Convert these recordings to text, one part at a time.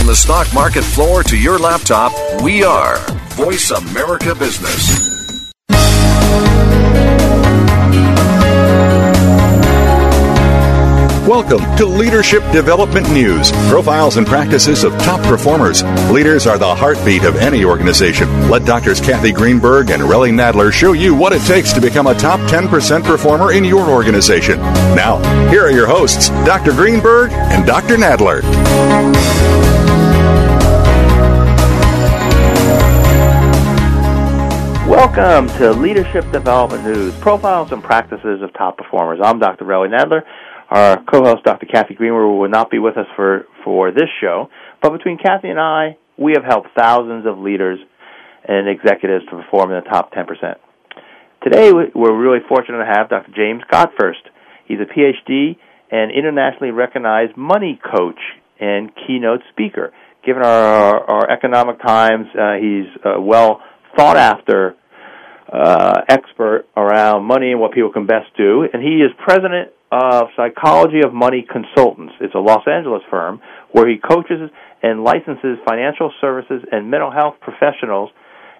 From the stock market floor to your laptop, we are Voice America Business. Welcome to Leadership Development News profiles and practices of top performers. Leaders are the heartbeat of any organization. Let Doctors Kathy Greenberg and Relly Nadler show you what it takes to become a top 10% performer in your organization. Now, here are your hosts, Dr. Greenberg and Dr. Nadler. Welcome to Leadership Development News profiles and practices of top performers. I'm Dr. Relly Nadler. Our co-host, Dr. Kathy Greenberg, will not be with us for, for this show, but between Kathy and I, we have helped thousands of leaders and executives to perform in the top 10%. Today, we're really fortunate to have Dr. James Gottfurcht. He's a PhD and internationally recognized money coach and keynote speaker. Given our, our economic times, uh, he's a well thought after uh, expert around money and what people can best do, and he is president of Psychology of Money Consultants. It's a Los Angeles firm where he coaches and licenses financial services and mental health professionals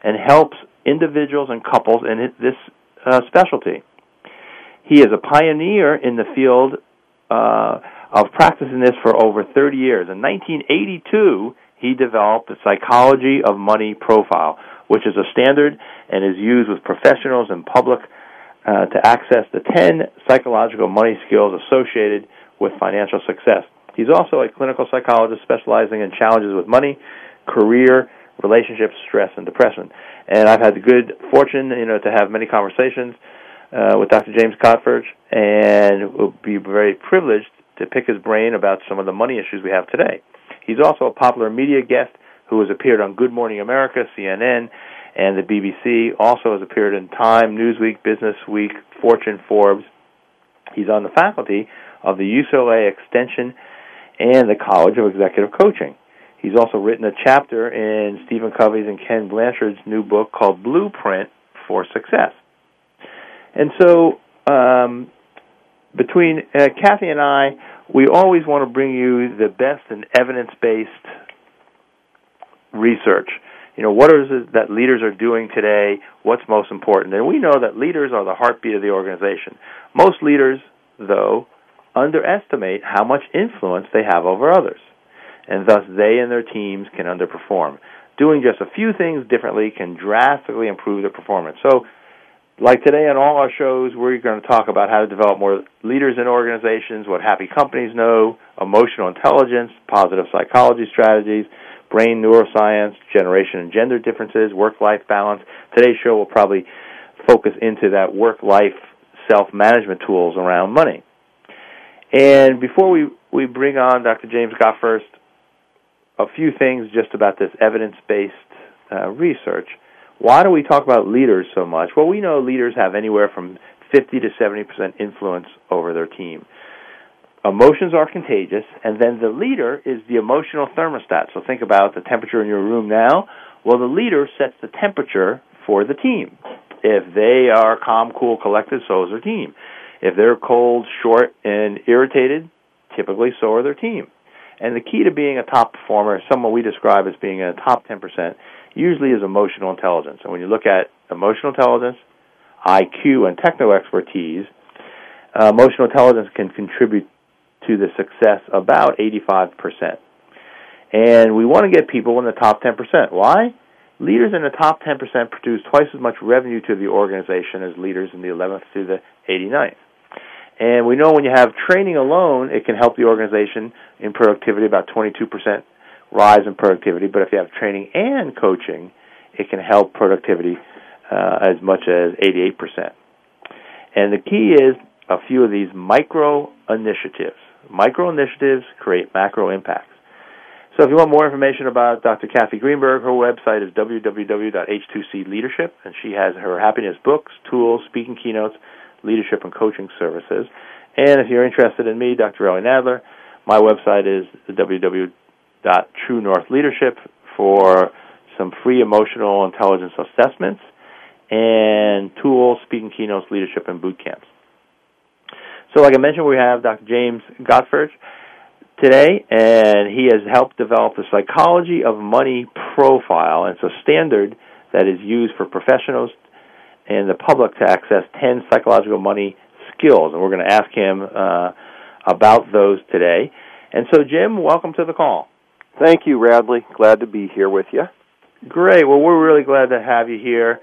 and helps individuals and couples in this uh, specialty. He is a pioneer in the field uh, of practicing this for over 30 years. In 1982, he developed the Psychology of Money profile, which is a standard and is used with professionals and public uh, to access the 10 psychological money skills associated with financial success. He's also a clinical psychologist specializing in challenges with money, career, relationships, stress, and depression. And I've had the good fortune, you know, to have many conversations uh, with Dr. James Gottfurcht, and will be very privileged to pick his brain about some of the money issues we have today. He's also a popular media guest who has appeared on Good Morning America, CNN, and the BBC. Also has appeared in Time, Newsweek, Business Week, Fortune, Forbes. He's on the faculty of the UCLA Extension and the College of Executive Coaching. He's also written a chapter in Stephen Covey's and Ken Blanchard's new book called Blueprint for Success. And so, um, between uh, Kathy and I, we always want to bring you the best and evidence based research you know, what is it that leaders are doing today? What's most important? And we know that leaders are the heartbeat of the organization. Most leaders, though, underestimate how much influence they have over others, and thus they and their teams can underperform. Doing just a few things differently can drastically improve their performance. So, like today on all our shows, we're going to talk about how to develop more leaders in organizations, what happy companies know, emotional intelligence, positive psychology strategies, brain neuroscience, generation and gender differences, work life balance. Today's show will probably focus into that work life self management tools around money. And before we, we bring on Dr. James Gottfurcht, a few things just about this evidence based uh, research. Why do we talk about leaders so much? Well, we know leaders have anywhere from 50 to 70% influence over their team emotions are contagious, and then the leader is the emotional thermostat. So think about the temperature in your room now. Well, the leader sets the temperature for the team. If they are calm, cool, collected, so is their team. If they're cold, short, and irritated, typically so are their team. And the key to being a top performer, someone we describe as being in a top 10%, usually is emotional intelligence. And when you look at emotional intelligence, IQ, and techno expertise, uh, emotional intelligence can contribute to the success about 85%. And we want to get people in the top 10%. Why? Leaders in the top 10% produce twice as much revenue to the organization as leaders in the 11th to the 89th. And we know when you have training alone, it can help the organization in productivity about 22% rise in productivity. But if you have training and coaching, it can help productivity uh, as much as 88%. And the key is a few of these micro initiatives. Micro initiatives create macro impacts. So if you want more information about Dr. Kathy Greenberg, her website is www.h2cleadership, and she has her happiness books, tools, speaking keynotes, leadership and coaching services. And if you're interested in me, Dr. Relly Nadler, my website is www.truenorthleadership for some free emotional intelligence assessments and tools, speaking keynotes, leadership, and boot camps. So, like I mentioned, we have Dr. James Gottfurcht. today, and he has helped develop the Psychology of Money profile. And it's a standard that is used for professionals and the public to access 10 psychological money skills. And we're going to ask him uh, about those today. And so, Jim, welcome to the call. Thank you, Relly. Glad to be here with you. Great. Well, we're really glad to have you here.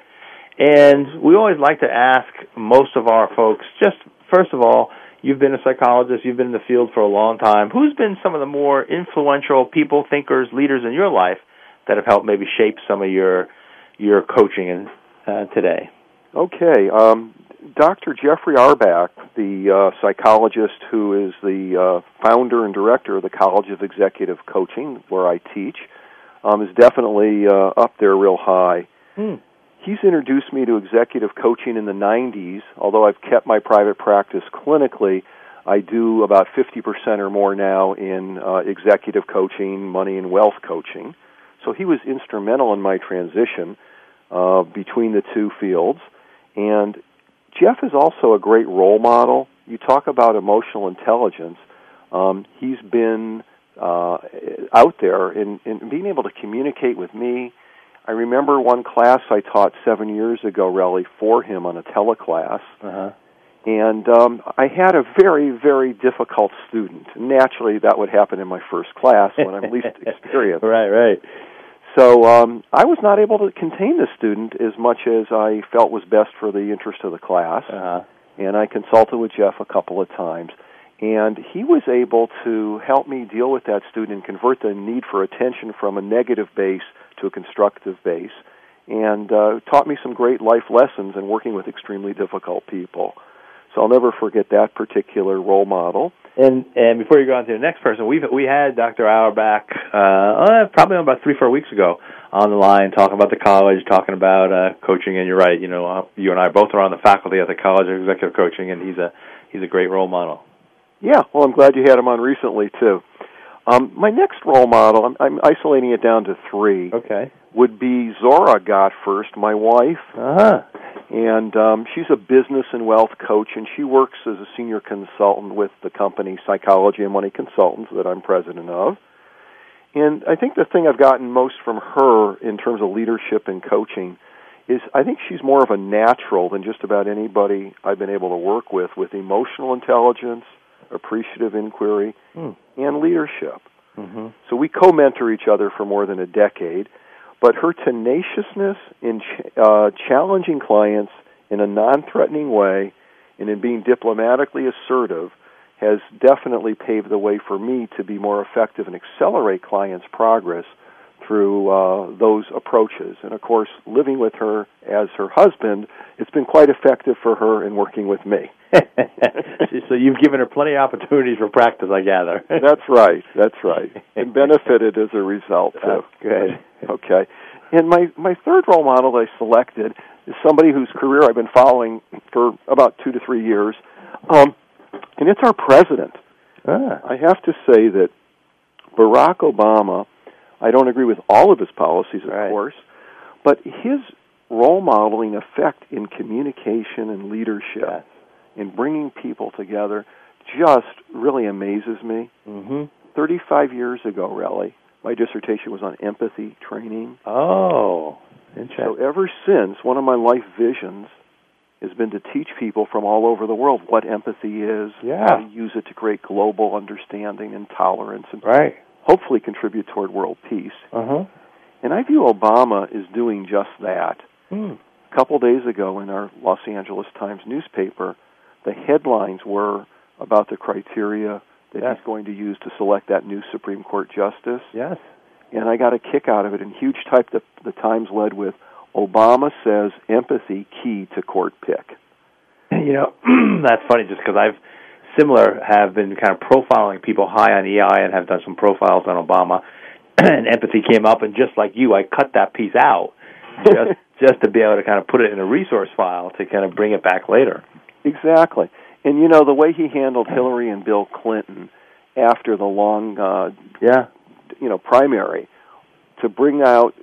And we always like to ask most of our folks just, first of all, you've been a psychologist, you've been in the field for a long time. Who's been some of the more influential people, thinkers, leaders in your life that have helped maybe shape some of your your coaching in, uh, today? Okay. Um, Dr. Jeffrey Auerbach, the uh, psychologist who is the uh, founder and director of the College of Executive Coaching, where I teach, um, is definitely uh, up there real high. Hmm. He's introduced me to executive coaching in the 90s. Although I've kept my private practice clinically, I do about 50% or more now in uh, executive coaching, money and wealth coaching. So he was instrumental in my transition uh, between the two fields. And Jeff is also a great role model. You talk about emotional intelligence. Um, he's been uh, out there in, in being able to communicate with me. I remember one class I taught seven years ago, really, for him on a teleclass. Uh-huh. And um, I had a very, very difficult student. Naturally, that would happen in my first class when I'm least experienced. right, right. So um, I was not able to contain the student as much as I felt was best for the interest of the class. Uh-huh. And I consulted with Jeff a couple of times. And he was able to help me deal with that student and convert the need for attention from a negative base to a constructive base. And uh, taught me some great life lessons in working with extremely difficult people. So I'll never forget that particular role model. And and before you go on to the next person, we've we had Dr. Auerbach uh, uh, probably about three four weeks ago on the line talking about the college, talking about uh, coaching. And you're right, you know, uh, you and I both are on the faculty at the College of Executive Coaching, and he's a he's a great role model. Yeah, well, I'm glad you had him on recently too. Um, my next role model, I'm, I'm isolating it down to three. Okay. Would be Zora First, my wife. Uh-huh and um, she's a business and wealth coach, and she works as a senior consultant with the company Psychology and Money Consultants that I'm president of. And I think the thing I've gotten most from her in terms of leadership and coaching is I think she's more of a natural than just about anybody I've been able to work with with emotional intelligence, appreciative inquiry, mm. and leadership. Mm-hmm. So we co-mentor each other for more than a decade but her tenaciousness in ch- uh, challenging clients in a non-threatening way and in being diplomatically assertive has definitely paved the way for me to be more effective and accelerate clients' progress through uh, those approaches. And of course, living with her as her husband, it's been quite effective for her in working with me. so you've given her plenty of opportunities for practice, I gather. that's right. That's right. And benefited as a result too. That's good. Okay. And my my third role model I selected is somebody whose career I've been following for about two to three years, um, and it's our president. Ah. I have to say that Barack Obama. I don't agree with all of his policies, of right. course, but his role modeling effect in communication and leadership, yes. in bringing people together, just really amazes me. Mm-hmm. Thirty-five years ago, really, my dissertation was on empathy training. Oh, interesting. So ever since, one of my life visions has been to teach people from all over the world what empathy is, yeah. how to use it to create global understanding and tolerance, and right. Hopefully contribute toward world peace. Uh-huh. And I view Obama as doing just that. Hmm. A couple days ago in our Los Angeles Times newspaper, the headlines were about the criteria that yes. he's going to use to select that new Supreme Court justice. Yes. And I got a kick out of it. And huge type the, the Times led with Obama says empathy key to court pick. You know, that's funny just because I've similar have been kind of profiling people high on EI and have done some profiles on Obama. and empathy came up, and just like you, I cut that piece out just just to be able to kind of put it in a resource file to kind of bring it back later. Exactly. And you know the way he handled Hillary and Bill Clinton after the long, uh, yeah, you know, primary to bring out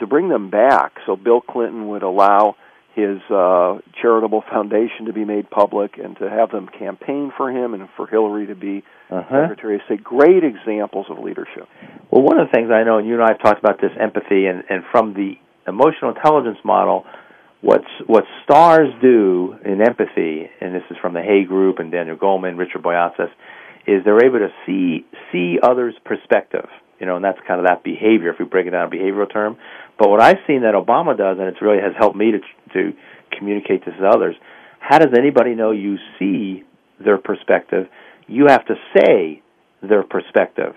to bring them back, so Bill Clinton would allow his uh, charitable foundation to be made public and to have them campaign for him and for Hillary to be uh-huh. Secretary of State. Great examples of leadership. Well, one of the things I know, and you and I have talked about this empathy, and, and from the emotional intelligence model, what's, what stars do in empathy, and this is from the Hay Group and Daniel Goleman, Richard Boyatzis, is they're able to see see others' perspective. You know, and that's kind of that behavior if we break it down in behavioral term. But what I've seen that Obama does, and it really has helped me to to communicate this to others. How does anybody know you see their perspective? You have to say their perspective.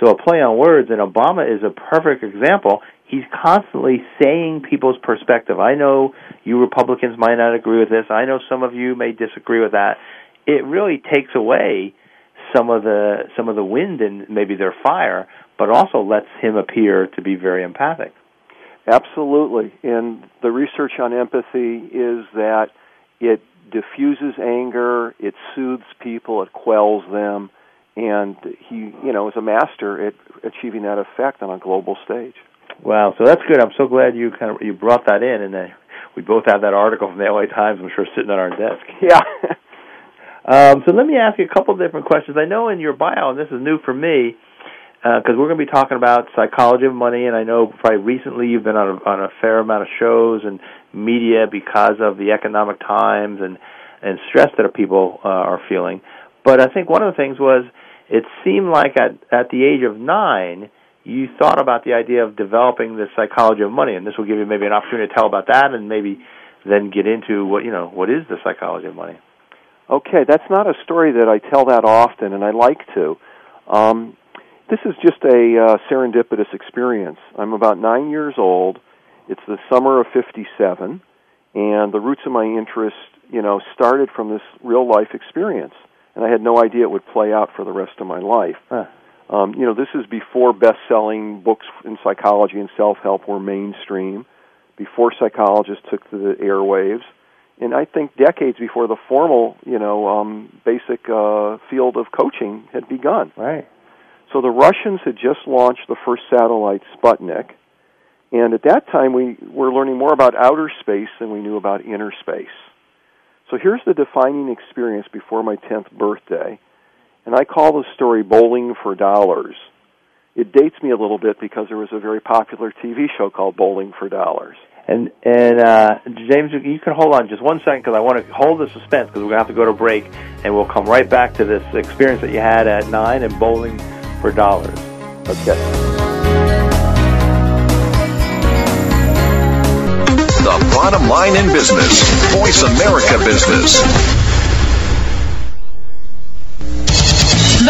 So a play on words, and Obama is a perfect example. He's constantly saying people's perspective. I know you Republicans might not agree with this. I know some of you may disagree with that. It really takes away some of the some of the wind and maybe their fire, but also lets him appear to be very empathic. Absolutely. And the research on empathy is that it diffuses anger, it soothes people, it quells them, and he, you know, is a master at achieving that effect on a global stage. Wow, so that's good. I'm so glad you kind of you brought that in, and we both have that article from the LA Times. I'm sure sitting on our desk. Yeah. um, so let me ask you a couple of different questions. I know in your bio, and this is new for me because uh, we're going to be talking about psychology of money, and I know probably recently you've been on a, on a fair amount of shows and media because of the economic times and and stress that people uh, are feeling. But I think one of the things was it seemed like at at the age of nine you thought about the idea of developing the psychology of money, and this will give you maybe an opportunity to tell about that, and maybe then get into what you know what is the psychology of money. Okay, that's not a story that I tell that often, and I like to. Um, this is just a uh, serendipitous experience. I'm about nine years old. It's the summer of '57, and the roots of my interest, you know, started from this real life experience, and I had no idea it would play out for the rest of my life. Huh. Um, you know, this is before best-selling books in psychology and self-help were mainstream, before psychologists took to the airwaves, and I think decades before the formal, you know, um, basic uh, field of coaching had begun. Right. So the Russians had just launched the first satellite, Sputnik, and at that time we were learning more about outer space than we knew about inner space. So here's the defining experience before my 10th birthday, and I call the story Bowling for Dollars. It dates me a little bit because there was a very popular TV show called Bowling for Dollars. And and uh, James, you can hold on just one second because I want to hold the suspense because we're gonna have to go to break, and we'll come right back to this experience that you had at nine and bowling for dollars. Okay. The bottom line in business. Voice America Business.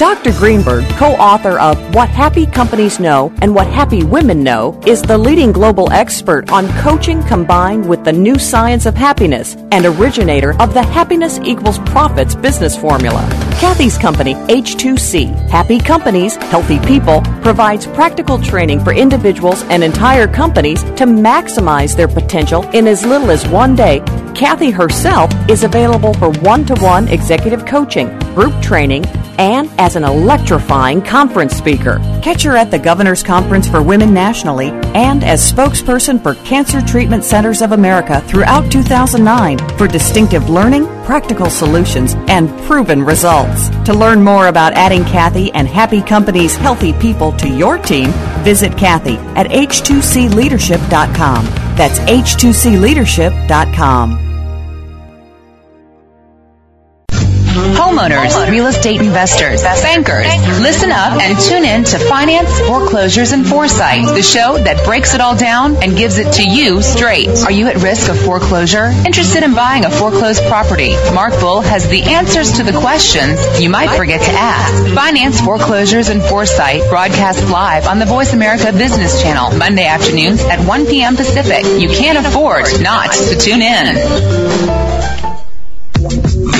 Dr. Greenberg, co author of What Happy Companies Know and What Happy Women Know, is the leading global expert on coaching combined with the new science of happiness and originator of the Happiness Equals Profits business formula. Kathy's company, H2C, Happy Companies, Healthy People, provides practical training for individuals and entire companies to maximize their potential in as little as one day. Kathy herself is available for one to one executive coaching, group training, and as an electrifying conference speaker. Catch her at the Governor's Conference for Women nationally and as spokesperson for Cancer Treatment Centers of America throughout 2009 for distinctive learning, practical solutions, and proven results. To learn more about adding Kathy and Happy Company's healthy people to your team, visit Kathy at h2cleadership.com. That's h2cleadership.com. Homeowners, real estate investors, bankers, listen up and tune in to Finance, Foreclosures, and Foresight, the show that breaks it all down and gives it to you straight. Are you at risk of foreclosure? Interested in buying a foreclosed property? Mark Bull has the answers to the questions you might forget to ask. Finance, Foreclosures, and Foresight broadcast live on the Voice America Business Channel Monday afternoons at 1 p.m. Pacific. You can't afford not to tune in.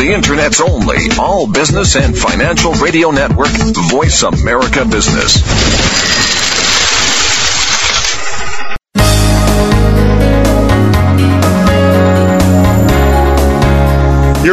The Internet's only all business and financial radio network, Voice America Business.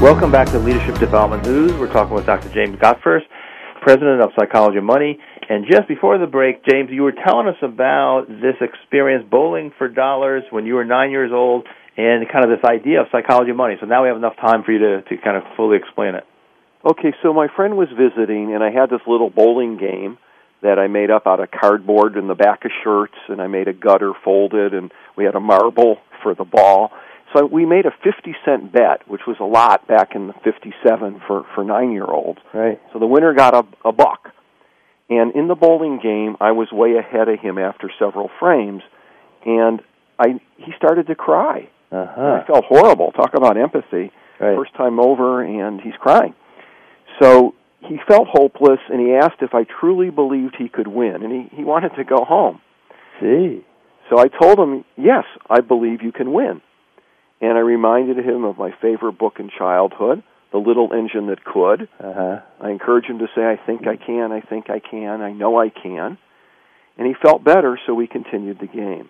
Welcome back to Leadership Development News. We're talking with Dr. James Gottfurcht, President of Psychology of Money. And just before the break, James, you were telling us about this experience bowling for dollars when you were nine years old and kind of this idea of psychology of money. So now we have enough time for you to, to kind of fully explain it. Okay, so my friend was visiting, and I had this little bowling game that I made up out of cardboard in the back of shirts, and I made a gutter folded, and we had a marble for the ball so we made a 50 cent bet, which was a lot back in the 57 for, for nine year olds. Right. So the winner got a, a buck. And in the bowling game, I was way ahead of him after several frames, and I he started to cry. Uh-huh. I felt horrible. Talk about empathy. Right. First time over, and he's crying. So he felt hopeless, and he asked if I truly believed he could win, and he, he wanted to go home. See. So I told him, yes, I believe you can win and I reminded him of my favorite book in childhood, The Little Engine That Could. Uh-huh. I encouraged him to say, I think I can, I think I can, I know I can. And he felt better, so we continued the game.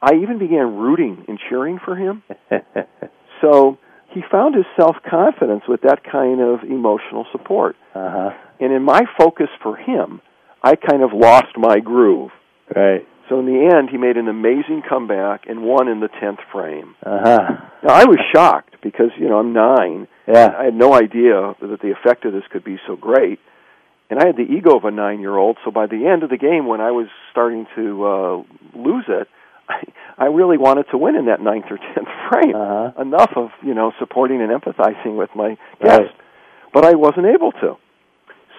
I even began rooting and cheering for him. so he found his self confidence with that kind of emotional support. Uh-huh. And in my focus for him, I kind of lost my groove. Right. So in the end, he made an amazing comeback and won in the tenth frame. Uh-huh. Now I was shocked because you know I'm nine. Yeah. I had no idea that the effect of this could be so great, and I had the ego of a nine-year-old. So by the end of the game, when I was starting to uh, lose it, I, I really wanted to win in that ninth or tenth frame. Uh-huh. Enough of you know supporting and empathizing with my Right. guest, but I wasn't able to.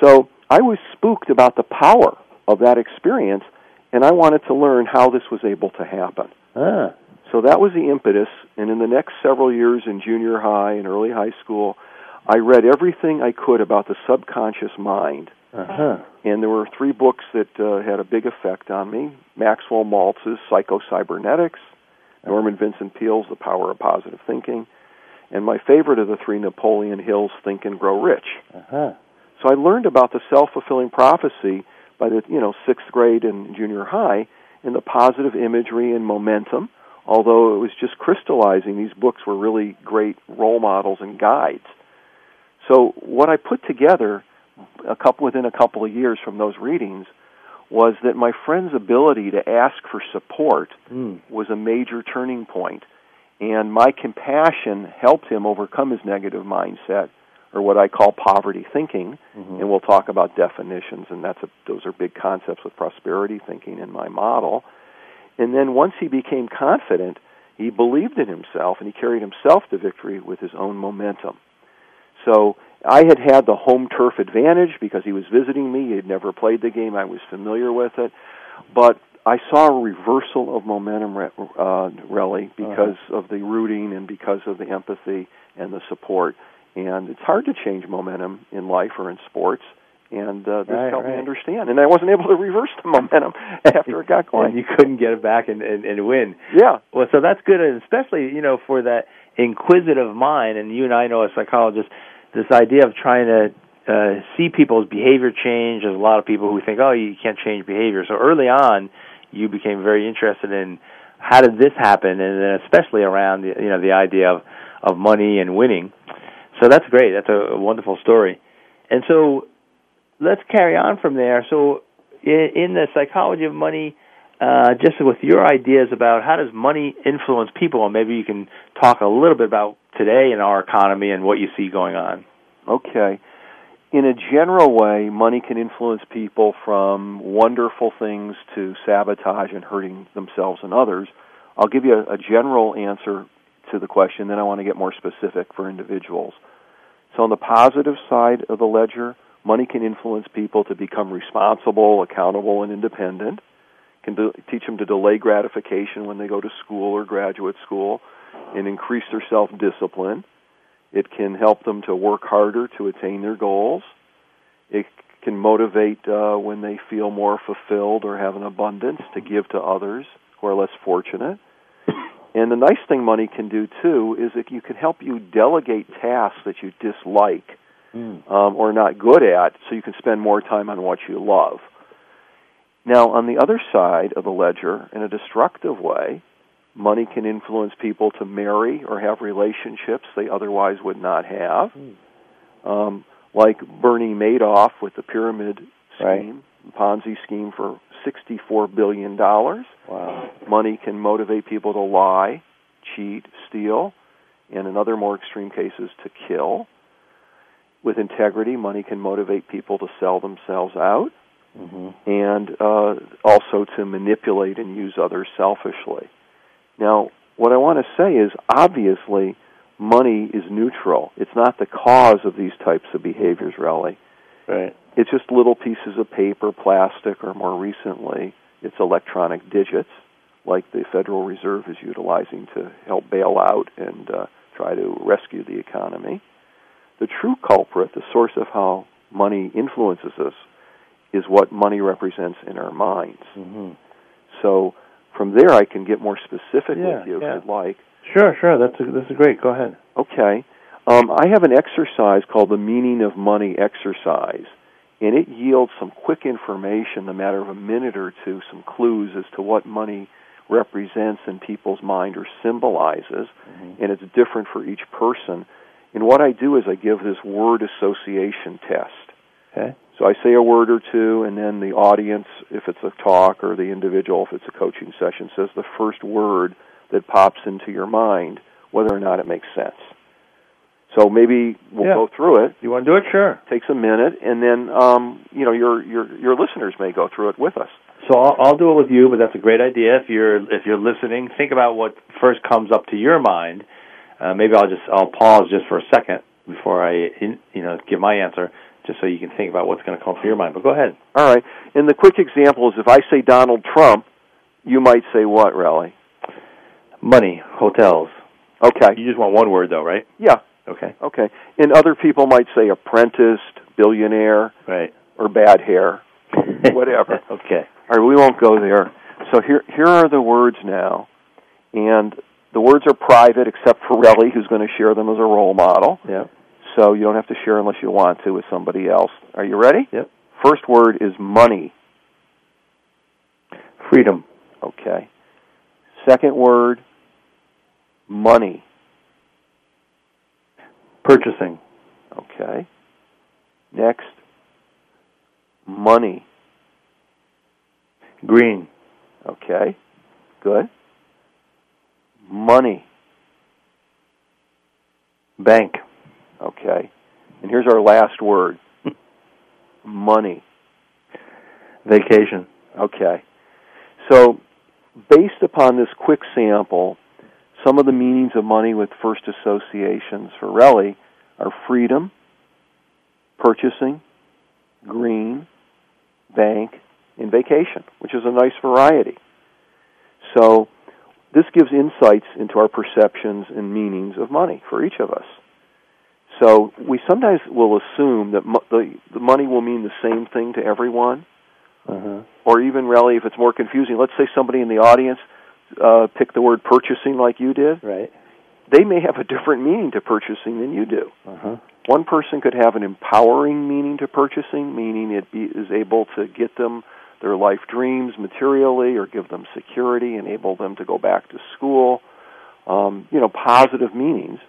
So I was spooked about the power of that experience, and I wanted to learn how this was able to happen. Ah. So that was the impetus, and in the next several years in junior high and early high school, I read everything I could about the subconscious mind. Uh-huh. And there were three books that uh, had a big effect on me Maxwell Maltz's Psycho-Cybernetics, Norman Vincent Peale's The Power of Positive Thinking, and my favorite of the three, Napoleon Hill's Think and Grow Rich. Uh-huh. So I learned about the self-fulfilling prophecy by the you know sixth grade and junior high, and the positive imagery and momentum. Although it was just crystallizing, these books were really great role models and guides. So what I put together, a couple within a couple of years from those readings, was that my friend's ability to ask for support Mm. was a major turning point, and my compassion helped him overcome his negative mindset or what I call poverty thinking, Mhm. and we'll talk about definitions, and that's a, those are big concepts with prosperity thinking in my model. And then once he became confident, he believed in himself, and he carried himself to victory with his own momentum. So I had had the home turf advantage because he was visiting me. He had never played the game. I was familiar with it, but I saw a reversal of momentum, uh, really, because of the rooting and because of the empathy and the support. And it's hard to change momentum in life or in sports. and uh, this Right, helped me understand. And I wasn't able to reverse the momentum after it got and going. you couldn't get it back and, and, and win. Yeah, Well, so that's good, and especially you know for that inquisitive mind. And you and I know as psychologists, this idea of trying to uh, see people's behavior change. There's a lot of people who think, oh, you can't change behavior. So early on, you became very interested in how did this happen, and then especially around the, you know the idea of of money and winning. So that's great. That's a, wonderful story. And so let's carry on from there. So in, in the psychology of money, uh, just with your ideas about how does money influence people, and maybe you can talk a little bit about today in our economy and what you see going on. Okay. In a general way, money can influence people from wonderful things to sabotage and hurting themselves and others. I'll give you a, a general answer to the question, then I want to get more specific for individuals. So, on the positive side of the ledger, money can influence people to become responsible, accountable, and independent. Can do, teach them to delay gratification when they go to school or graduate school, and increase their self discipline. It can help them to work harder to attain their goals. It can motivate uh, when they feel more fulfilled or have an abundance to give to others who are less fortunate. And the nice thing money can do too is that you can help you delegate tasks that you dislike um, or not good at, so you can spend more time on what you love. Now, on the other side of the ledger, in a destructive way, money can influence people to marry or have relationships they otherwise would not have. Um, like Bernie Madoff with the pyramid Right. scheme, Ponzi scheme for $64 billion. Wow. Money can motivate people to lie, cheat, steal, and in other more extreme cases, to kill. With integrity, money can motivate people to sell themselves out and uh, also to manipulate and use others selfishly. Now, what I want to say is obviously money is neutral. It's not the cause of these types of behaviors, really. Right. It's just little pieces of paper, plastic, or more recently, it's electronic digits, like the Federal Reserve is utilizing to help bail out and uh, try to rescue the economy. The true culprit, the source of how money influences us, is what money represents in our minds. Mm-hmm. So from there, I can get more specific Yeah, with you yeah. if you'd like. Sure, sure. That's a, that's a great. Go ahead. Okay. Um, I have an exercise called the Meaning of Money exercise, and it yields some quick information in a matter of a minute or two, some clues as to what money represents in people's mind or symbolizes, and it's different for each person. And what I do is I give this word association test. Okay. So I say a word or two, and then the audience, if it's a talk, or the individual, if it's a coaching session, says the first word that pops into your mind, whether or not it makes sense. So maybe we'll Yeah. go through it. You want to do it? Sure. Takes a minute, and then um, you know your your your listeners may go through it with us. So I'll, I'll do it with you, but that's a great idea. If you're if you're listening, think about what first comes up to your mind. Uh, maybe I'll just I'll pause just for a second before I you know give my answer, just so you can think about what's going to come to your mind. But go ahead. All right. And the quick example is if I say Donald Trump, you might say what, Relly? Money, hotels. Okay. You just want one word though, right? Yeah. Okay. Okay. And other people might say apprenticed, billionaire, Right. or bad hair. Whatever. okay. All right, we won't go there. So here, here are the words now, and the words are private except for Relly, who's going to share them as a role model. Yeah. So you don't have to share unless you want to with somebody else. Are you ready? Yep. First word is money. Freedom. Okay. Second word, money. Purchasing. Okay. Next, money. Green. Okay. Good. Money. Bank. Okay. And here's our last word money. Vacation. Okay. So, based upon this quick sample, some of the meanings of money with first associations for Relly are freedom, purchasing, green, bank, and vacation, which is a nice variety. So, this gives insights into our perceptions and meanings of money for each of us. So we sometimes will assume that mo- the the money will mean the same thing to everyone, Uh-huh. or even really, if it's more confusing, let's say somebody in the audience uh, picked the word purchasing like you did. Right. They may have a different meaning to purchasing than you do. Uh-huh. One person could have an empowering meaning to purchasing, meaning it be, is able to get them their life dreams materially or give them security, enable them to go back to school, um, you know, positive meanings.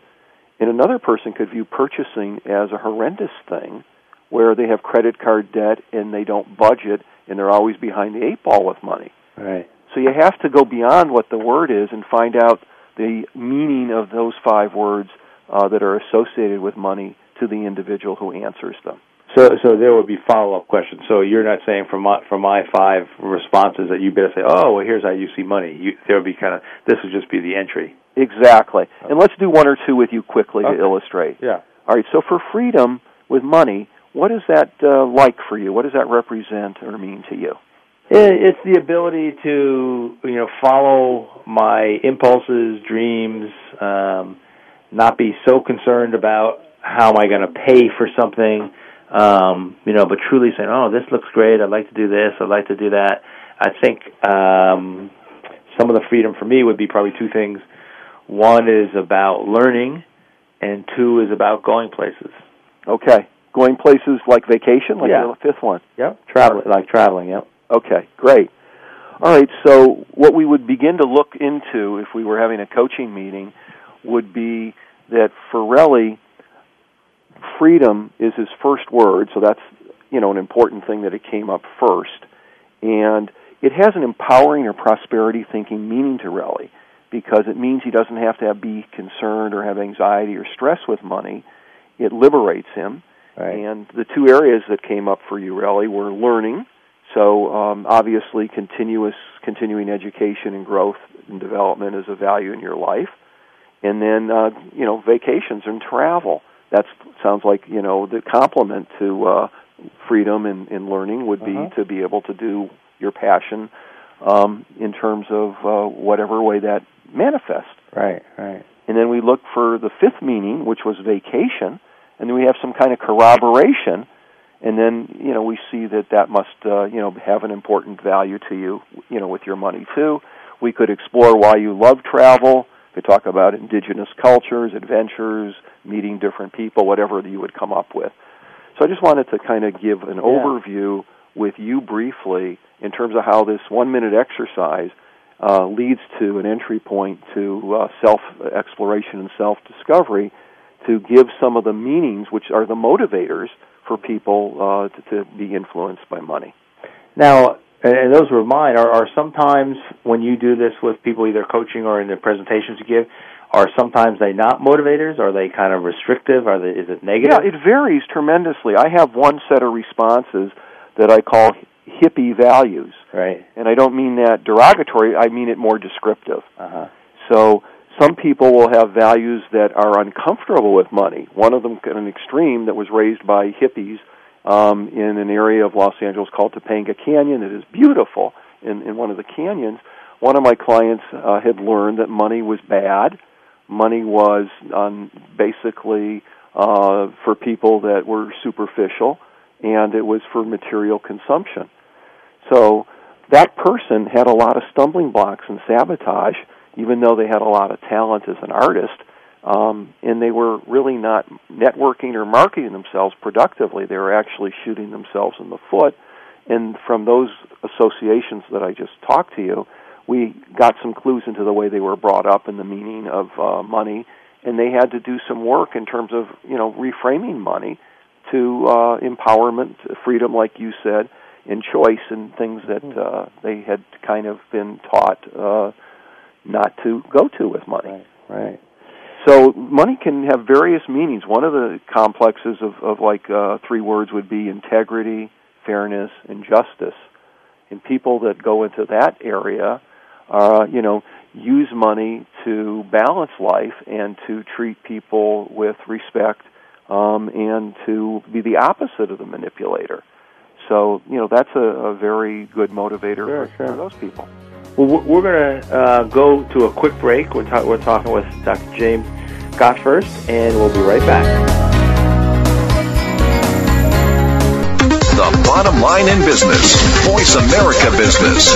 And another person could view purchasing as a horrendous thing where they have credit card debt and they don't budget and they're always behind the eight ball with money. Right. So you have to go beyond what the word is and find out the meaning of those five words uh, that are associated with money to the individual who answers them. So, so there would be follow up questions. So you're not saying from my from my five responses that you better say, oh, well, here's how you see money. You, there would be kind of this would just be the entry. Exactly. And let's do one or two with you quickly Okay. to illustrate. Yeah. All right. So for freedom with money, what is that uh, like for you? What does that represent or mean to you? It's the ability to you know follow my impulses, dreams, um, not be so concerned about how am I going to pay for something, um, you know, but truly saying, oh, this looks great. I'd like to do this. I'd like to do that. I think um, some of the freedom for me would be probably two things. One is about learning, and two is about going places. Okay. Going places like vacation, like Yeah. the fifth one. Yep, traveling like traveling. Yep. Okay, great. All right, so what we would begin to look into if we were having a coaching meeting would be that for Relly, freedom is his first word, so that's you know an important thing that it came up first, and it has an empowering or prosperity thinking meaning to Relly because it means he doesn't have to have, be concerned or have anxiety or stress with money. It liberates him. Right. And the two areas that came up for you, Relly, were learning. So um, obviously, continuous, continuing education and growth and development is a value in your life. And then, uh, you know, vacations and travel. That sounds like you know the complement to uh, freedom and, and learning would be Uh-huh. to be able to do your passion um, in terms of uh, whatever way that manifests. Right. Right. And then we look for the fifth meaning, which was vacation, and then we have some kind of corroboration, and then you know we see that that must uh, you know have an important value to you, you know, with your money too. We could explore why you love travel. We could talk about indigenous cultures, adventures, meeting different people, whatever you would come up with. So I just wanted to kind of give an overview with you briefly in terms of how this one minute exercise uh, leads to an entry point to uh, self exploration and self discovery to give some of the meanings, which are the motivators for people uh, to, to be influenced by money. Now, and and those were mine. Are, are sometimes when you do this with people, either coaching or in the presentations you give, are sometimes they not motivators? Are they kind of restrictive? Are they? Is it negative? Yeah, it varies tremendously. I have one set of responses that I call hippie values, right. and I don't mean that derogatory. I mean it more descriptive. Uh huh. So some people will have values that are uncomfortable with money. One of them, an extreme, that was raised by hippies um, in an area of Los Angeles called Topanga Canyon. It is beautiful in, in one of the canyons. One of my clients uh, had learned that money was bad. Money was um, basically uh, for people that were superficial, and it was for material consumption. So that person had a lot of stumbling blocks and sabotage, even though they had a lot of talent as an artist, um, and they were really not networking or marketing themselves productively. They were actually shooting themselves in the foot. And from those associations that I just talked to you, we got some clues into the way they were brought up and the meaning of uh, money, and they had to do some work in terms of you know reframing money to uh, empowerment, freedom, like you said, and choice, and things that uh, they had kind of been taught uh, not to go to with money. Right. Right. So money can have various meanings. One of the complexes of, of like uh, three words would be integrity, fairness, and justice. And people that go into that area, uh, you know, use money to balance life and to treat people with respect um, and to be the opposite of the manipulator. So, you know, that's a, a very good motivator Sure, for, sure. for those people. Well, we're going to uh, go to a quick break. We're, ta- we're talking with Dr. James Gottfurcht, and we'll be right back. The bottom line in business. Voice America Business.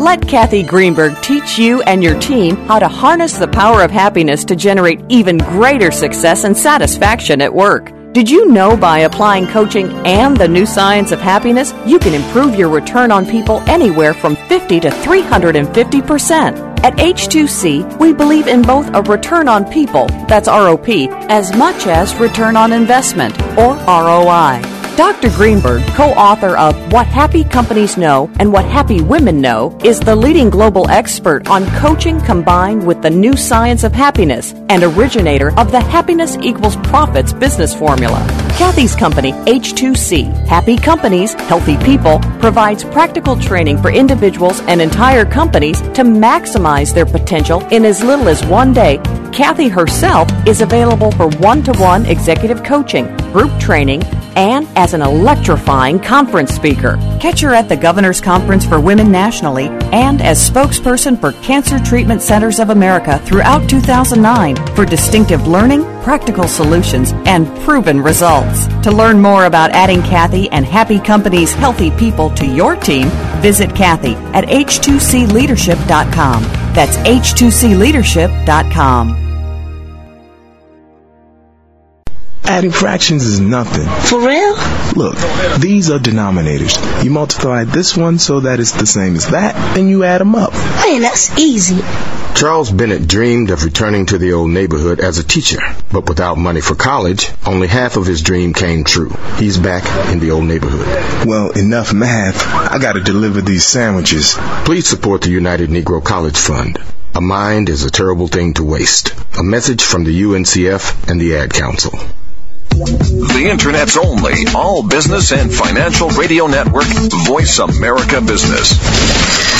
Let Kathy Greenberg teach you and your team how to harness the power of happiness to generate even greater success and satisfaction at work. Did you know by applying coaching and the new science of happiness, you can improve your return on people anywhere from 50 to 350%? At H2C, we believe in both a return on people, that's ROP, as much as return on investment, or ROI. Dr. Greenberg, co author of What Happy Companies Know and What Happy Women Know, is the leading global expert on coaching combined with the new science of happiness and originator of the Happiness Equals Profits business formula. Kathy's company, H2C, Happy Companies, Healthy People, provides practical training for individuals and entire companies to maximize their potential in as little as one day. Kathy herself is available for one to one executive coaching, group training, and as an electrifying conference speaker. Catch her at the Governor's Conference for Women nationally and as spokesperson for Cancer Treatment Centers of America throughout 2009 for distinctive learning, practical solutions, and proven results. To learn more about adding Kathy and Happy Company's healthy people to your team, visit Kathy at h2cleadership.com. That's h2cleadership.com. Adding fractions is nothing. For real? Look, these are denominators. You multiply this one so that it's the same as that, and you add them up. Man, that's easy. Charles Bennett dreamed of returning to the old neighborhood as a teacher, but without money for college, only half of his dream came true. He's back in the old neighborhood. Well, enough math. I gotta deliver these sandwiches. Please support the United Negro College Fund. A mind is a terrible thing to waste. A message from the UNCF and the Ad Council. The Internet's only all business and financial radio network, Voice America Business.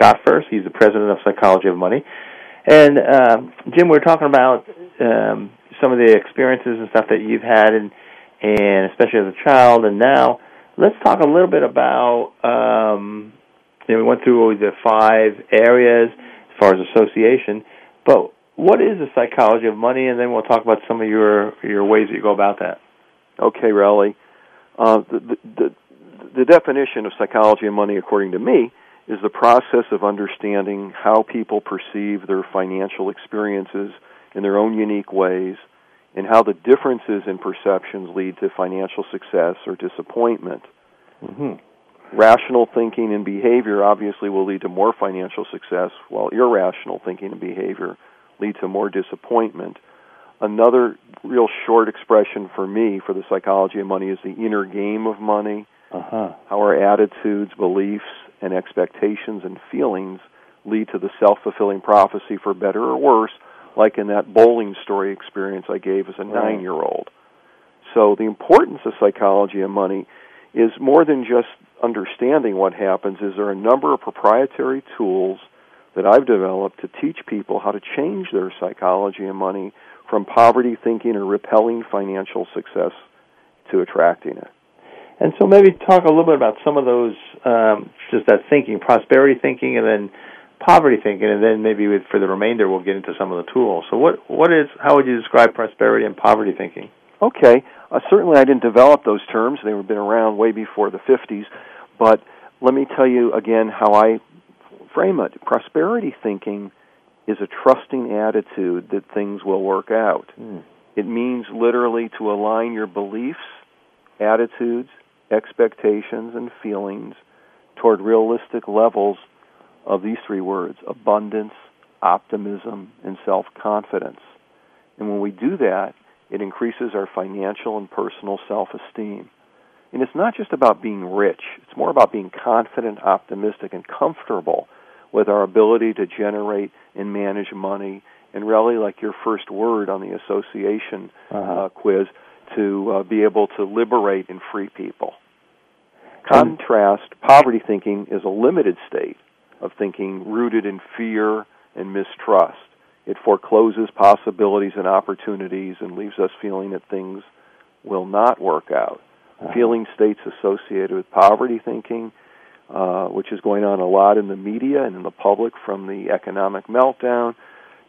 Gottfurcht. He's the president of Psychology of Money. And um, Jim, we're talking about um, some of the experiences and stuff that you've had, and and especially as a child, and now let's talk a little bit about. Um, you know, we went through the five areas as far as association, but what is the psychology of money? And then we'll talk about some of your your ways that you go about that. Okay, Relly. Uh, the, the the definition of psychology of money, according to me, is the process of understanding how people perceive their financial experiences in their own unique ways and how the differences in perceptions lead to financial success or disappointment. Mm-hmm. Rational thinking and behavior obviously will lead to more financial success, while irrational thinking and behavior lead to more disappointment. Another real short expression for me for the psychology of money is the inner game of money. Uh-huh. How our attitudes, beliefs, and expectations and feelings lead to the self fulfilling prophecy for better or worse, like in that bowling story experience I gave as a nine year old. So, the importance of psychology and money is more than just understanding what happens, is there are a number of proprietary tools that I've developed to teach people how to change their psychology and money from poverty thinking or repelling financial success to attracting it. And so maybe talk a little bit about some of those, um, just that thinking, prosperity thinking, and then poverty thinking, and then maybe with, for the remainder we'll get into some of the tools. So what what is how would you describe prosperity and poverty thinking? Okay, uh, certainly I didn't develop those terms; they were been around way before the '50s. But let me tell you again how I frame it. Prosperity thinking is a trusting attitude that things will work out. It means literally to align your beliefs, attitudes, expectations, and feelings toward realistic levels of these three words abundance, optimism, and self confidence. And when we do that, it increases our financial and personal self esteem. And it's not just about being rich, it's more about being confident, optimistic, and comfortable with our ability to generate and manage money, and really, like your first word on the association Uh-huh. uh, quiz, to uh, be able to liberate and free people. Contrast, poverty thinking is a limited state of thinking rooted in fear and mistrust. It forecloses possibilities and opportunities and leaves us feeling that things will not work out. Feeling states associated with poverty thinking, uh, which is going on a lot in the media and in the public from the economic meltdown,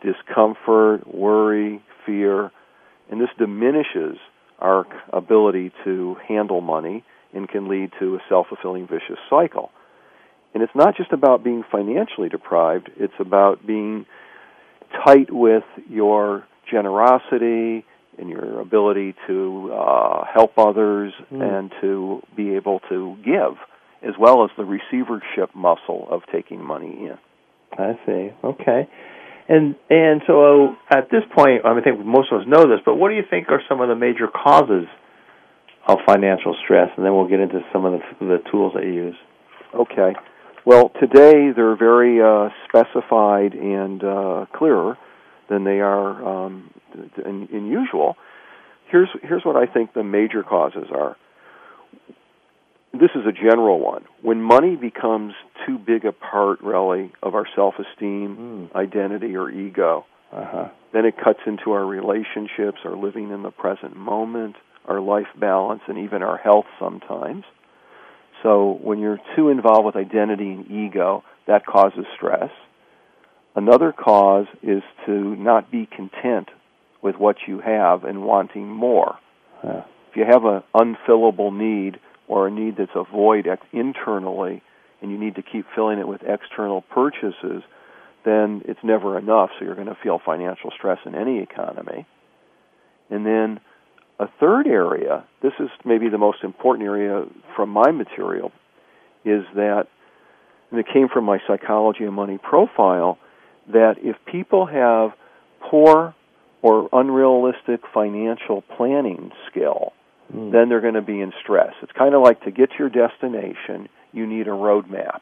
discomfort, worry, fear, and this diminishes our ability to handle money and can lead to a self fulfilling vicious cycle. And it's not just about being financially deprived, it's about being tight with your generosity and your ability to uh, help others and to be able to give, as well as the receivership muscle of taking money in. I see. Okay. And and so at this point, I, mean, I think most of us know this, but what do you think are some of the major causes of financial stress? And then we'll get into some of the, the tools that you use. Okay. Well, today they're very uh, specified and uh, clearer than they are um, in, in usual. Here's here's what I think the major causes are. This is a general one. When money becomes too big a part, really, of our self-esteem, identity, or ego, Uh-huh. then it cuts into our relationships, our living in the present moment, our life balance, and even our health sometimes. So when you're too involved with identity and ego, that causes stress. Another cause is to not be content with what you have and wanting more. Yeah. If you have an unfillable need or a need that's a void ex- internally and you need to keep filling it with external purchases, then it's never enough, so you're going to feel financial stress in any economy. And then a third area, this is maybe the most important area from my material, is that, and it came from my psychology and money profile, that if people have poor or unrealistic financial planning skill, then they're going to be in stress. It's kind of like to get to your destination, you need a roadmap.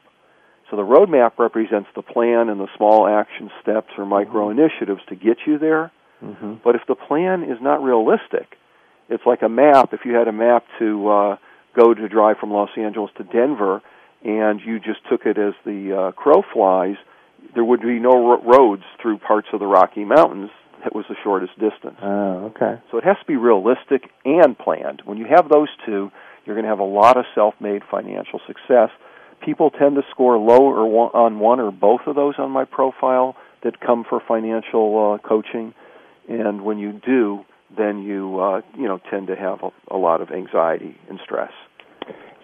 So the roadmap represents the plan and the small action steps or micro initiatives to get you there. Mm-hmm. But if the plan is not realistic, it's like a map. If you had a map to uh, go to drive from Los Angeles to Denver, and you just took it as the uh, crow flies, there would be no ro- roads through parts of the Rocky Mountains. That was the shortest distance. Oh, okay. So it has to be realistic and planned. When you have those two, you're going to have a lot of self-made financial success. People tend to score low or one, on one or both of those on my profile that come for financial uh, coaching, and when you do, then you uh, you know tend to have a, a lot of anxiety and stress.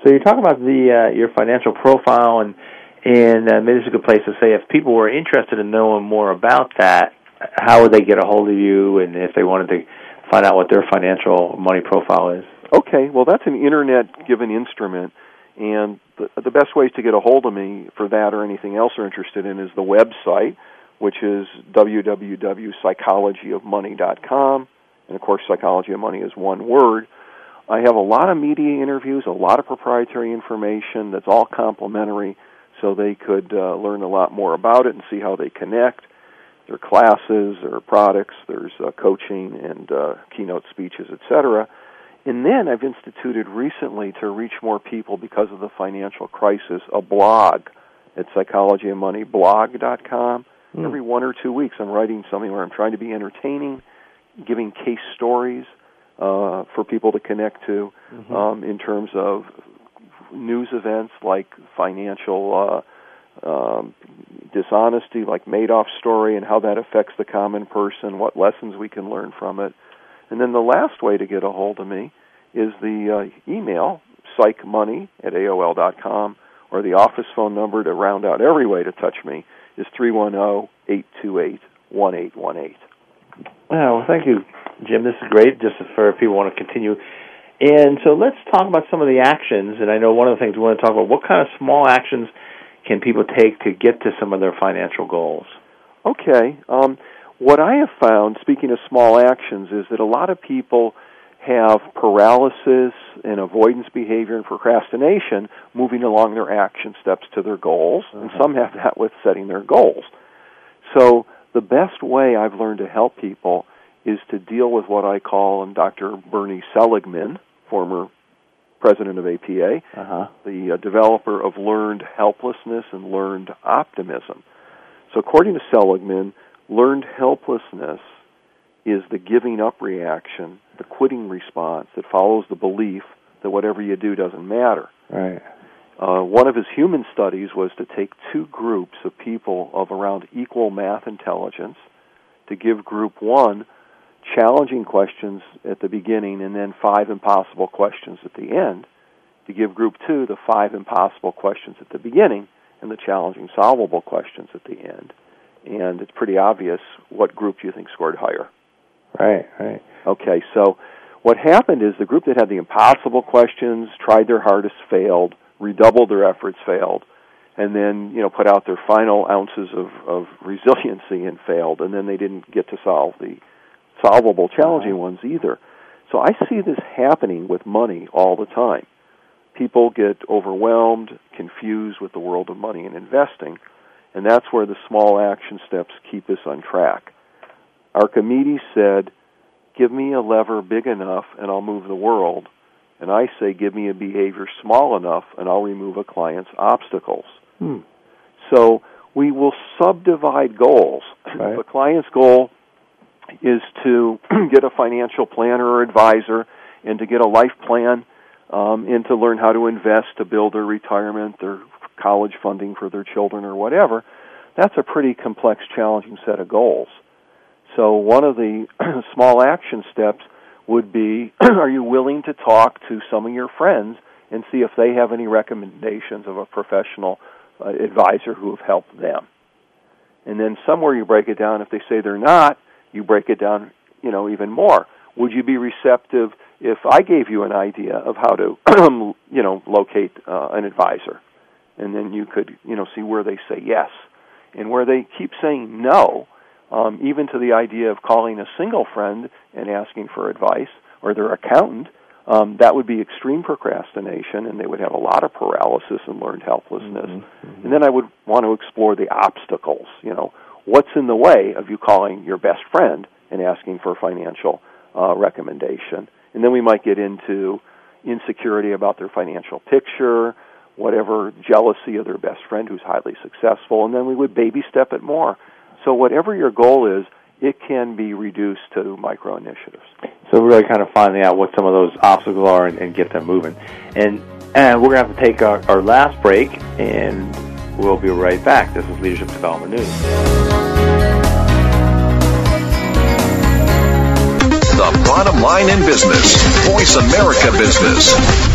So you're talking about the uh, your financial profile, and and uh, maybe this is a good place to say if people were interested in knowing more about that, how would they get a hold of you, and if they wanted to find out what their financial money profile is? Okay, well that's an internet given instrument, and the, the best ways to get a hold of me for that or anything else you're interested in is the website, which is www.psychologyofmoney.com, and of course, psychology of money is one word. I have a lot of media interviews, a lot of proprietary information that's all complimentary, so they could uh, learn a lot more about it and see how they connect. There are classes, there are products, there's uh, coaching and uh, keynote speeches, etc. And then I've instituted recently to reach more people because of the financial crisis a blog at psychologyofmoneyblog.com. Hmm. Every one or two weeks, I'm writing something where I'm trying to be entertaining, giving case stories uh, for people to connect to Mm-hmm. um, in terms of news events like financial uh, um, dishonesty, like Madoff's story, and how that affects the common person, what lessons we can learn from it. And then the last way to get a hold of me is the uh, email, psychmoney at AOL dot com, or the office phone number to round out every way to touch me is 310 828 1818. Oh, well, thank you, Jim. This is great. Just for if people want to continue. And so let's talk about some of the actions. And I know one of the things we want to talk about what kind of small actions can people take to get to some of their financial goals? Okay. Um, what I have found, speaking of small actions, is that a lot of people have paralysis and avoidance behavior and procrastination moving along their action steps to their goals, and some have that with setting their goals. So the best way I've learned to help people is to deal with what I call, and Dr. Bernie Seligman, former president of APA, Uh-huh. the uh, developer of learned helplessness and learned optimism. So, according to Seligman, learned helplessness is the giving up reaction, the quitting response that follows the belief that whatever you do doesn't matter. Right. Uh, one of his human studies was to take two groups of people of around equal math intelligence to give group one challenging questions at the beginning and then five impossible questions at the end, to give group two the five impossible questions at the beginning and the challenging solvable questions at the end. And it's pretty obvious what group you think scored higher. Right, right. Okay, so what happened is the group that had the impossible questions tried their hardest, failed, redoubled their efforts, failed, and then you know put out their final ounces of, of resiliency and failed, and then they didn't get to solve the solvable, challenging ones either. So I see this happening with money all the time. People get overwhelmed, confused with the world of money and investing, and that's where the small action steps keep us on track. Archimedes said, Give me a lever big enough and I'll move the world. And I say, Give me a behavior small enough and I'll remove a client's obstacles. Hmm. So we will subdivide goals. Right. If a client's goal is to get a financial planner or advisor and to get a life plan um, and to learn how to invest to build their retirement, their college funding for their children, or whatever, that's a pretty complex, challenging set of goals. So one of the small action steps would be are you willing to talk to some of your friends and see if they have any recommendations of a professional uh, advisor who have helped them? And then somewhere you break it down if they say they're not, you break it down, you know, even more. Would you be receptive if I gave you an idea of how to, you know, locate uh, an advisor, and then you could, you know, see where they say yes, and where they keep saying no, um, even to the idea of calling a single friend and asking for advice or their accountant. Um, that would be extreme procrastination, and they would have a lot of paralysis and learned helplessness. Mm-hmm. And then I would want to explore the obstacles. You know, what's in the way of you calling your best friend and asking for financial uh, recommendation? And then we might get into insecurity about their financial picture, whatever jealousy of their best friend who's highly successful, and then we would baby step it more. So whatever your goal is, it can be reduced to micro initiatives. So really kind of finding out what some of those obstacles are and, and get them moving. And and we're going to have to take our, our last break, and we'll be right back. This is Leadership Development News. The bottom line in business. Voice America Business.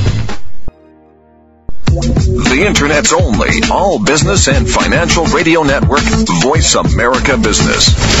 The Internet's only all business and financial radio network, Voice America Business.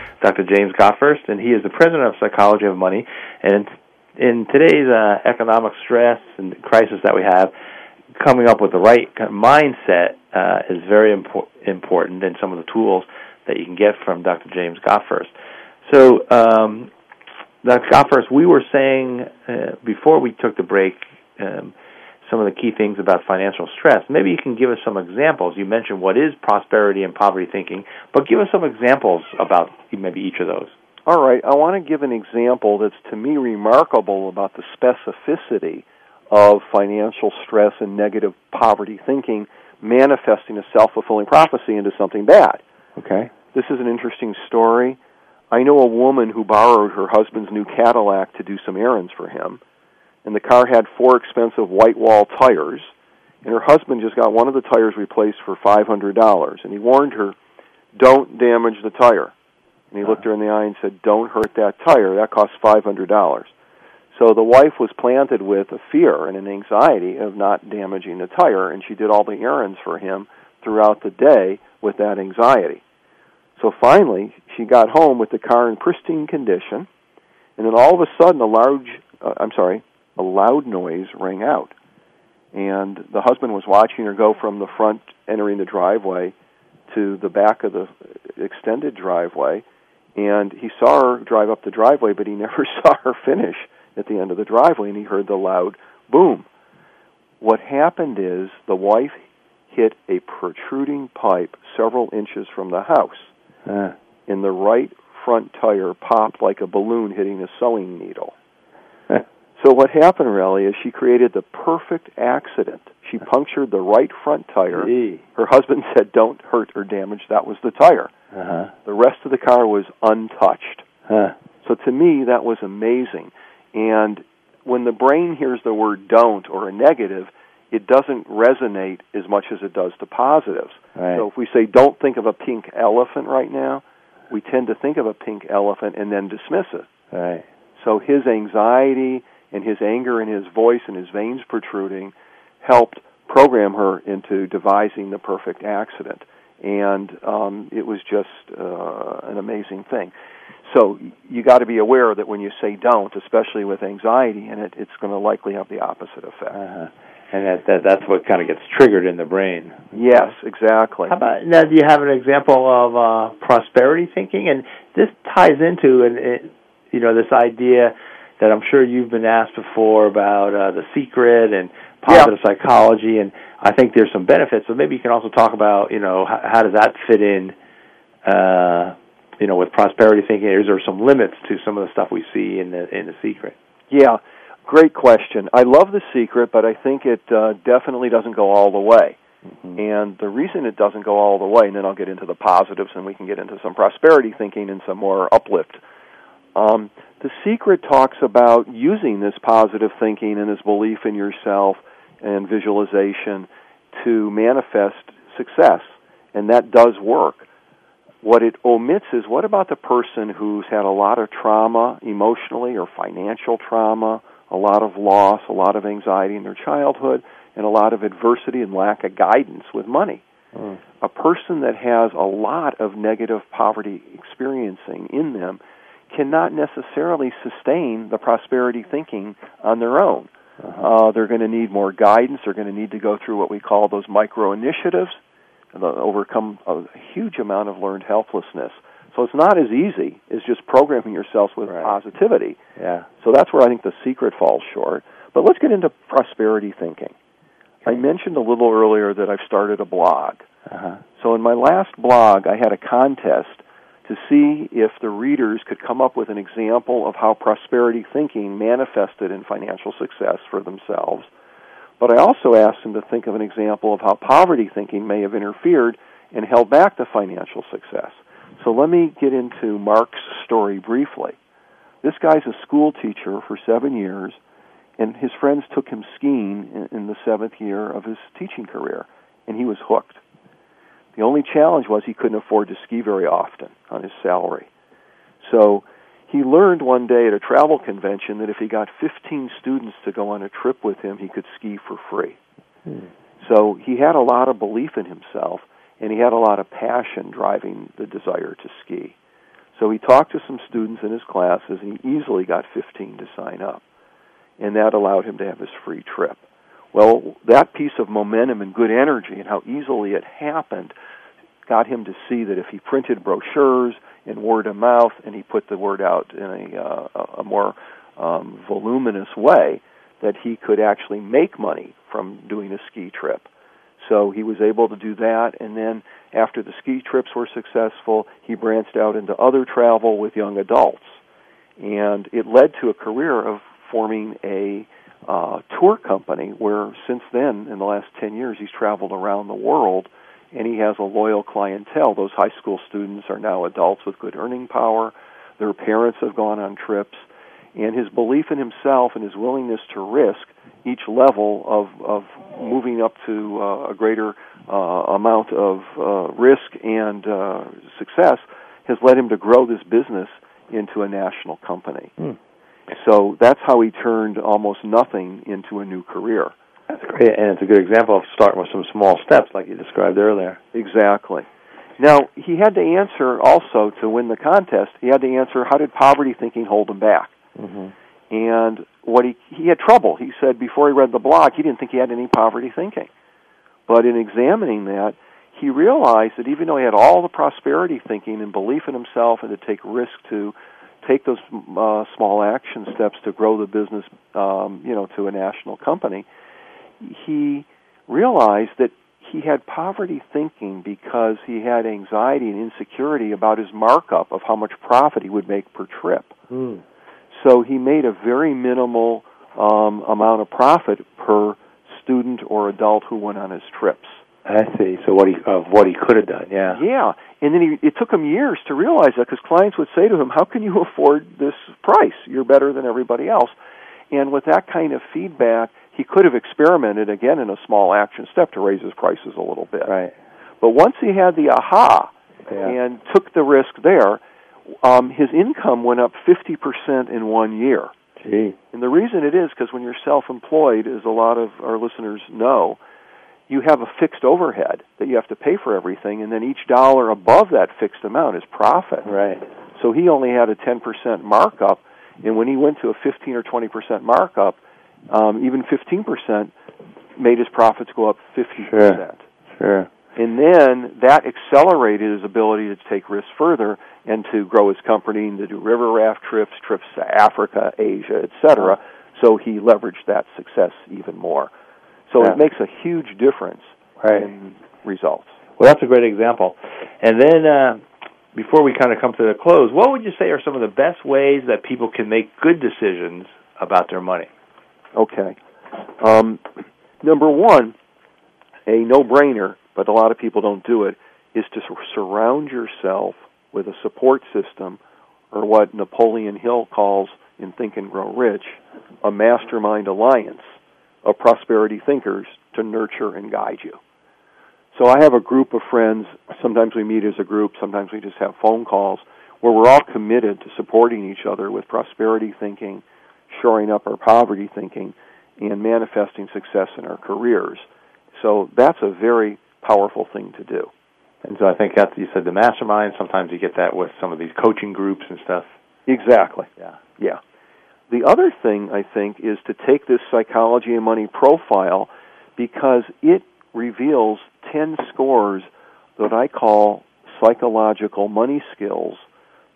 Dr. James Gottfurcht, and he is the president of Psychology of Money. And in today's uh, economic stress and crisis that we have, coming up with the right mindset uh, is very impo- important, and some of the tools that you can get from Dr. James Gottfurcht. So, um, Dr. Gottfurcht, we were saying uh, before we took the break. Um, some of the key things about financial stress. Maybe you can give us some examples. You mentioned what is prosperity and poverty thinking, but give us some examples about maybe each of those. All right, I want to give an example that's to me remarkable about the specificity of financial stress and negative poverty thinking manifesting a self fulfilling prophecy into something bad. Okay. This is an interesting story. I know a woman who borrowed her husband's new Cadillac to do some errands for him and the car had four expensive white wall tires, and her husband just got one of the tires replaced for five hundred dollars, and he warned her, "Don't damage the tire." And he looked her in the eye and said, "Don't hurt that tire. That costs five hundred dollars." So the wife was planted with a fear and an anxiety of not damaging the tire, and she did all the errands for him throughout the day with that anxiety. So finally, she got home with the car in pristine condition, and then all of a sudden, a large, uh, I'm sorry, a loud noise rang out. And the husband was watching her go from the front entering the driveway to the back of the extended driveway. And he saw her drive up the driveway, but he never saw her finish at the end of the driveway, and he heard the loud boom. What happened is the wife hit a protruding pipe several inches from the house. Uh. And the right front tire popped like a balloon hitting a sewing needle. So what happened really is she created the perfect accident. She punctured the right front tire. Gee. Her husband said, "Don't hurt or damage." That was the tire. Uh-huh. The rest of the car was untouched. Huh. So to me, that was amazing. And when the brain hears the word "don't" or a negative, it doesn't resonate as much as it does to positives. Right. So if we say, "Don't think of a pink elephant right now," we tend to think of a pink elephant and then dismiss it. Right. So his anxiety and his anger and his voice and his veins protruding helped program her into devising the perfect accident. And um, it was just uh, an amazing thing. So you got to be aware that when you say don't, especially with anxiety in it, it's going to likely have the opposite effect. Uh-huh. And that, that that's what kind of gets triggered in the brain. Yes, exactly. How about now? Do you have an example of uh, prosperity thinking? And this ties into and you know this idea that I'm sure you've been asked before about uh, the secret and positive yeah. psychology, and I think there's some benefits. So maybe you can also talk about, you know, how, how does that fit in, uh, you know, with prosperity thinking? Is there some limits to some of the stuff we see in the in the secret? Yeah, great question. I love the secret, but I think it uh, definitely doesn't go all the way. Mm-hmm. And the reason it doesn't go all the way, and then I'll get into the positives, and we can get into some prosperity thinking and some more uplift. Um, the secret talks about using this positive thinking and this belief in yourself and visualization to manifest success, and that does work. What it omits is what about the person who's had a lot of trauma emotionally or financial trauma, a lot of loss, a lot of anxiety in their childhood, and a lot of adversity and lack of guidance with money? Mm. A person that has a lot of negative poverty experiencing in them cannot necessarily sustain the prosperity thinking on their own. Uh-huh. Uh, they're going to need more guidance. They're going to need to go through what we call those micro initiatives, and overcome a huge amount of learned helplessness. So it's not as easy as just programming yourself with right. positivity. Yeah. So that's where I think the secret falls short. But let's get into prosperity thinking. I mentioned a little earlier that I've started a blog. Uh-huh. So in my last blog, I had a contest to see if the readers could come up with an example of how prosperity thinking manifested in financial success for themselves. But I also asked them to think of an example of how poverty thinking may have interfered and held back the financial success. So let me get into Mark's story briefly. This guy's a school teacher for seven years, and his friends took him skiing in the seventh year of his teaching career, and he was hooked. The only challenge was he couldn't afford to ski very often on his salary. So he learned one day at a travel convention that if he got 15 students to go on a trip with him, he could ski for free. Hmm. So he had a lot of belief in himself, and he had a lot of passion driving the desire to ski. So he talked to some students in his classes, and he easily got 15 to sign up, and that allowed him to have his free trip. Well, that piece of momentum and good energy, and how easily it happened, got him to see that if he printed brochures and word of mouth, and he put the word out in a, uh, a more um, voluminous way, that he could actually make money from doing a ski trip. So he was able to do that, and then after the ski trips were successful, he branched out into other travel with young adults. And it led to a career of forming a uh, tour company where since then, in the last 10 years, he's traveled around the world and he has a loyal clientele. Those high school students are now adults with good earning power. Their parents have gone on trips. And his belief in himself and his willingness to risk each level of, of moving up to uh, a greater uh, amount of uh, risk and uh, success has led him to grow this business into a national company. Hmm. So that's how he turned almost nothing into a new career. That's great, and it's a good example of starting with some small steps, like you described earlier. Exactly. Now he had to answer also to win the contest. He had to answer how did poverty thinking hold him back, Mm-hmm. and what he he had trouble. He said before he read the blog he didn't think he had any poverty thinking, but in examining that, he realized that even though he had all the prosperity thinking and belief in himself and to take risk to take those uh, small action steps to grow the business, um, you know, to a national company, he realized that he had poverty thinking because he had anxiety and insecurity about his markup of how much profit he would make per trip. Mm. So he made a very minimal um, amount of profit per student or adult who went on his trips. I see. So what he of what he could have done, yeah. Yeah, and then he, it took him years to realize that because clients would say to him, "How can you afford this price? You're better than everybody else." And with that kind of feedback, he could have experimented again in a small action step to raise his prices a little bit. Right. But once he had the aha Yeah. and took the risk there, um, his income went up 50% in one year. Gee. And the reason it is because when you're self-employed, as a lot of our listeners know, you have a fixed overhead that you have to pay for everything, and then each dollar above that fixed amount is profit. Right. So he only had a 10% markup, and when he went to a 15 or 20% markup, um, even 15% made his profits go up 50%. Sure. Sure. And then that accelerated his ability to take risks further and to grow his company and to do river raft trips, trips to Africa, Asia, etc. So he leveraged that success even more. So Yeah. it makes a huge difference Right. in results. Well, that's a great example. And then, uh, before we kind of come to the close, what would you say are some of the best ways that people can make good decisions about their money? Okay. Um, number one, a no-brainer, but a lot of people don't do it, is to surround yourself with a support system, or what Napoleon Hill calls in Think and Grow Rich, a mastermind alliance of prosperity thinkers to nurture and guide you. So I have a group of friends. Sometimes we meet as a group. Sometimes we just have phone calls where we're all committed to supporting each other with prosperity thinking, shoring up our poverty thinking, and manifesting success in our careers. So that's a very powerful thing to do. And so I think that's you said the mastermind. Sometimes you get that with some of these coaching groups and stuff. Exactly. Yeah. Yeah. The other thing I think is to take this psychology and money profile because it reveals 10 scores that I call psychological money skills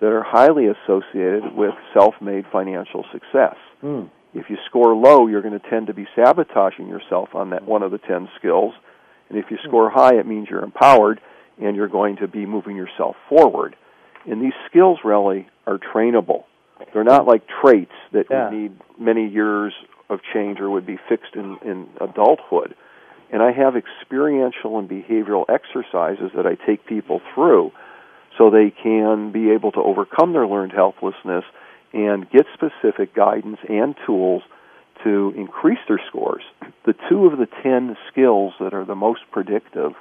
that are highly associated with self-made financial success. Mm. If you score low, you're going to tend to be sabotaging yourself on that one of the 10 skills. And if you score high, it means you're empowered and you're going to be moving yourself forward. And these skills really are trainable. They're not like traits that Yeah. would need many years of change or would be fixed in, in adulthood. And I have experiential and behavioral exercises that I take people through so they can be able to overcome their learned helplessness and get specific guidance and tools to increase their scores. The two of the 10 skills that are the most predictive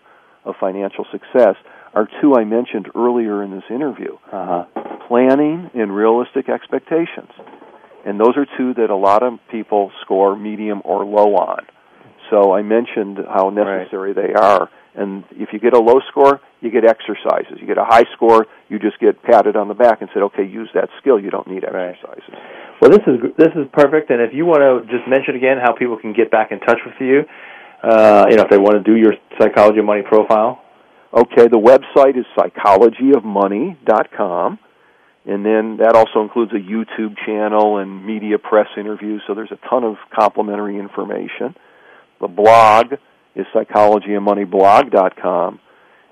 of financial success are two I mentioned earlier in this interview Uh huh. planning and realistic expectations. And those are two that a lot of people score medium or low on. So I mentioned how necessary they are And if you get a low score, you get exercises. You get a high score, you just get patted on the back and said, "Okay, use that skill. You don't need exercises." Right. Well, this is this is perfect. And if you want to just mention again how people can get back in touch with you, uh, you know, if they want to do your psychology of money profile. Okay, the website is psychologyofmoney.com. And then that also includes a YouTube channel and media press interviews, so there's a ton of complimentary information. The blog is psychologyofmoneyblog.com,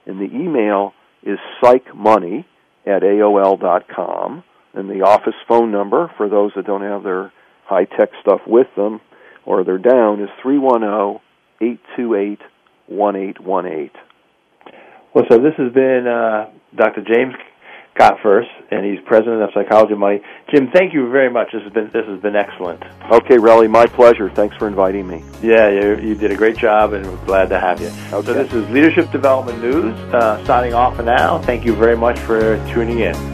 and the email is psychmoney at aol.com. And the office phone number, for those that don't have their high tech stuff with them or they're down, is 310 828 1818. Well, so this has been uh, Dr. James Gottfurcht, and he's president of Psychology of Money. Jim, thank you very much. This has been this has been excellent. Okay, Relly, my pleasure. Thanks for inviting me. Yeah, you, you did a great job, and we're glad to have you. Okay. So this is Leadership Development News. Uh, signing off for now. Thank you very much for tuning in.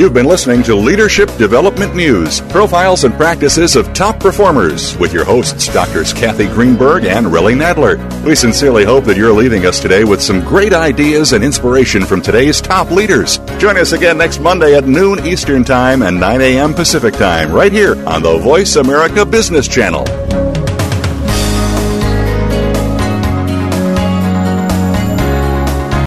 You've been listening to Leadership Development News, profiles and practices of top performers with your hosts, Doctors Kathy Greenberg and Relly Nadler. We sincerely hope that you're leaving us today with some great ideas and inspiration from today's top leaders. Join us again next Monday at noon Eastern Time and 9 a.m. Pacific Time, right here on the Voice America Business Channel.